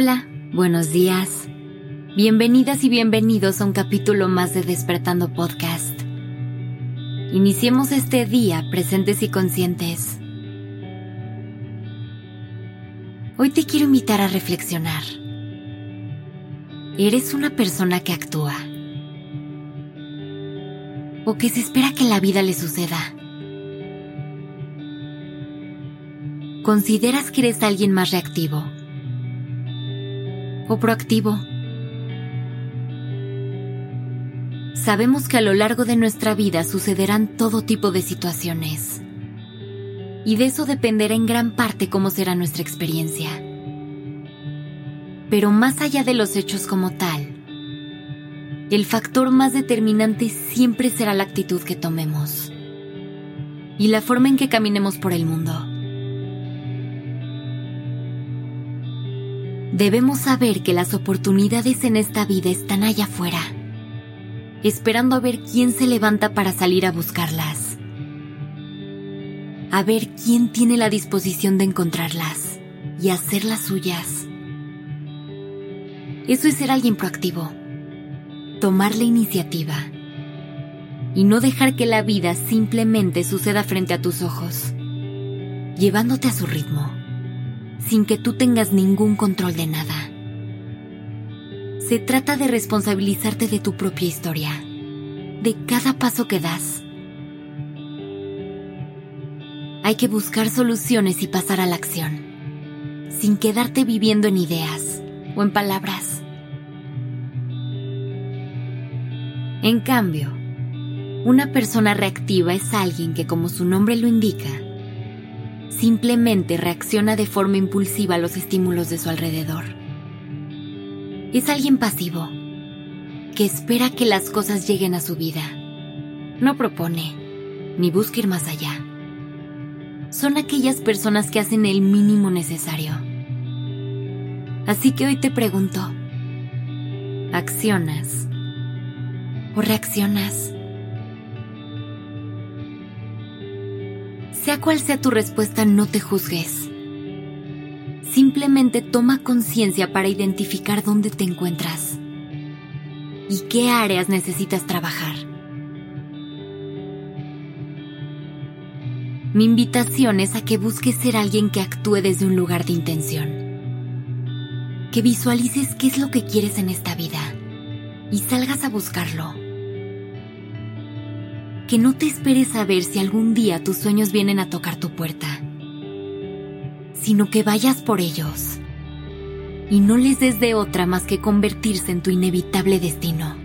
Hola, buenos días. Bienvenidas y bienvenidos a un capítulo más de Despertando Podcast. Iniciemos este día presentes y conscientes. Hoy te quiero invitar a reflexionar. ¿Eres una persona que actúa? ¿O que se espera que la vida le suceda? ¿Consideras que eres alguien más reactivo? ¿O proactivo? Sabemos que a lo largo de nuestra vida sucederán todo tipo de situaciones. Y de eso dependerá en gran parte cómo será nuestra experiencia. Pero más allá de los hechos como tal, el factor más determinante siempre será la actitud que tomemos y la forma en que caminemos por el mundo. Debemos saber que las oportunidades en esta vida están allá afuera, esperando a ver quién se levanta para salir a buscarlas, a ver quién tiene la disposición de encontrarlas y hacerlas suyas. Eso es ser alguien proactivo. Tomar la iniciativa. Y no dejar que la vida simplemente suceda frente a tus ojos, llevándote a su ritmo, sin que tú tengas ningún control de nada. Se trata de responsabilizarte de tu propia historia, de cada paso que das. Hay que buscar soluciones y pasar a la acción, sin quedarte viviendo en ideas o en palabras En cambio, una persona reactiva es alguien que, como su nombre lo indica, simplemente reacciona de forma impulsiva a los estímulos de su alrededor. Es alguien pasivo, que espera que las cosas lleguen a su vida. No propone, ni busca ir más allá. Son aquellas personas que hacen el mínimo necesario. Así que hoy te pregunto, ¿accionas o reaccionas? Sea cual sea tu respuesta, no te juzgues. Simplemente toma conciencia para identificar dónde te encuentras y qué áreas necesitas trabajar. Mi invitación es a que busques ser alguien que actúe desde un lugar de intención. Que visualices qué es lo que quieres en esta vida y salgas a buscarlo. Que no te esperes a ver si algún día tus sueños vienen a tocar tu puerta, sino que vayas por ellos y no les des de otra más que convertirse en tu inevitable destino.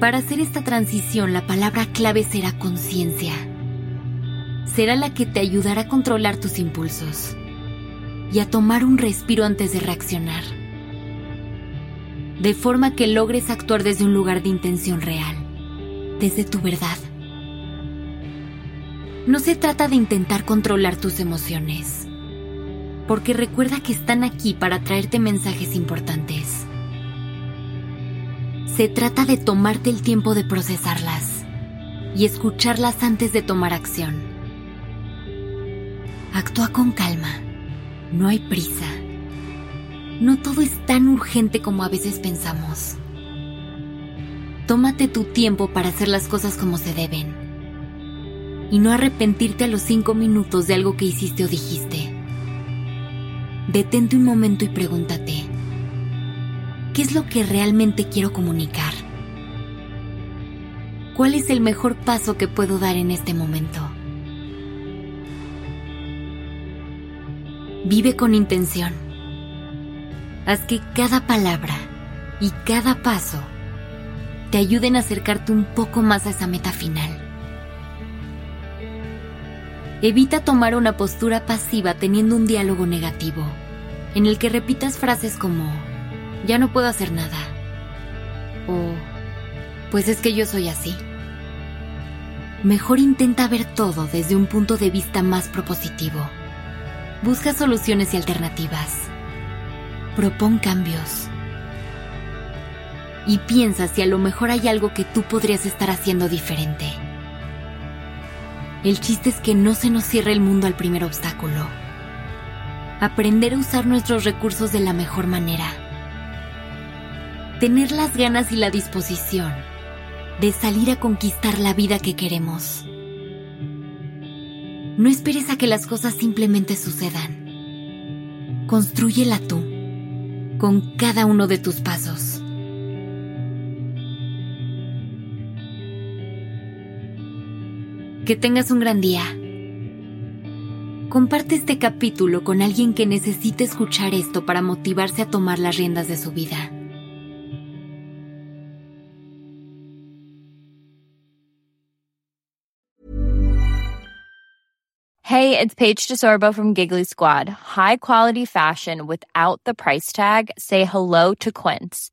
Para hacer esta transición la palabra clave será conciencia. Será la que te ayudará a controlar tus impulsos y a tomar un respiro antes de reaccionar de forma que logres actuar desde un lugar de intención real, desde tu verdad. No se trata de intentar controlar tus emociones, porque recuerda que están aquí para traerte mensajes importantes. Se trata de tomarte el tiempo de procesarlas y escucharlas antes de tomar acción. Actúa con calma, no hay prisa no todo es tan urgente como a veces pensamos. Tómate tu tiempo para hacer las cosas como se deben. Y no arrepentirte a los cinco minutos de algo que hiciste o dijiste. Detente un momento y pregúntate, ¿qué es lo que realmente quiero comunicar? ¿Cuál es el mejor paso que puedo dar en este momento? Vive con intención Haz que cada palabra y cada paso te ayuden a acercarte un poco más a esa meta final. Evita tomar una postura pasiva teniendo un diálogo negativo, en el que repitas frases como, ya no puedo hacer nada, o, pues es que yo soy así. Mejor intenta ver todo desde un punto de vista más propositivo. Busca soluciones y alternativas propón cambios. Y piensa si a lo mejor hay algo que tú podrías estar haciendo diferente. El chiste es que no se nos cierre el mundo al primer obstáculo. aprender a usar nuestros recursos de la mejor manera, tener las ganas y la disposición de salir a conquistar la vida que queremos. No esperes a que las cosas simplemente sucedan. Construyela tú, con cada uno de tus pasos. Que tengas un gran día. Comparte este capítulo con alguien que necesite escuchar esto para motivarse a tomar las riendas de su vida. Hey, it's Paige DeSorbo from Giggly Squad. High quality fashion without the price tag. Say hello to Quince.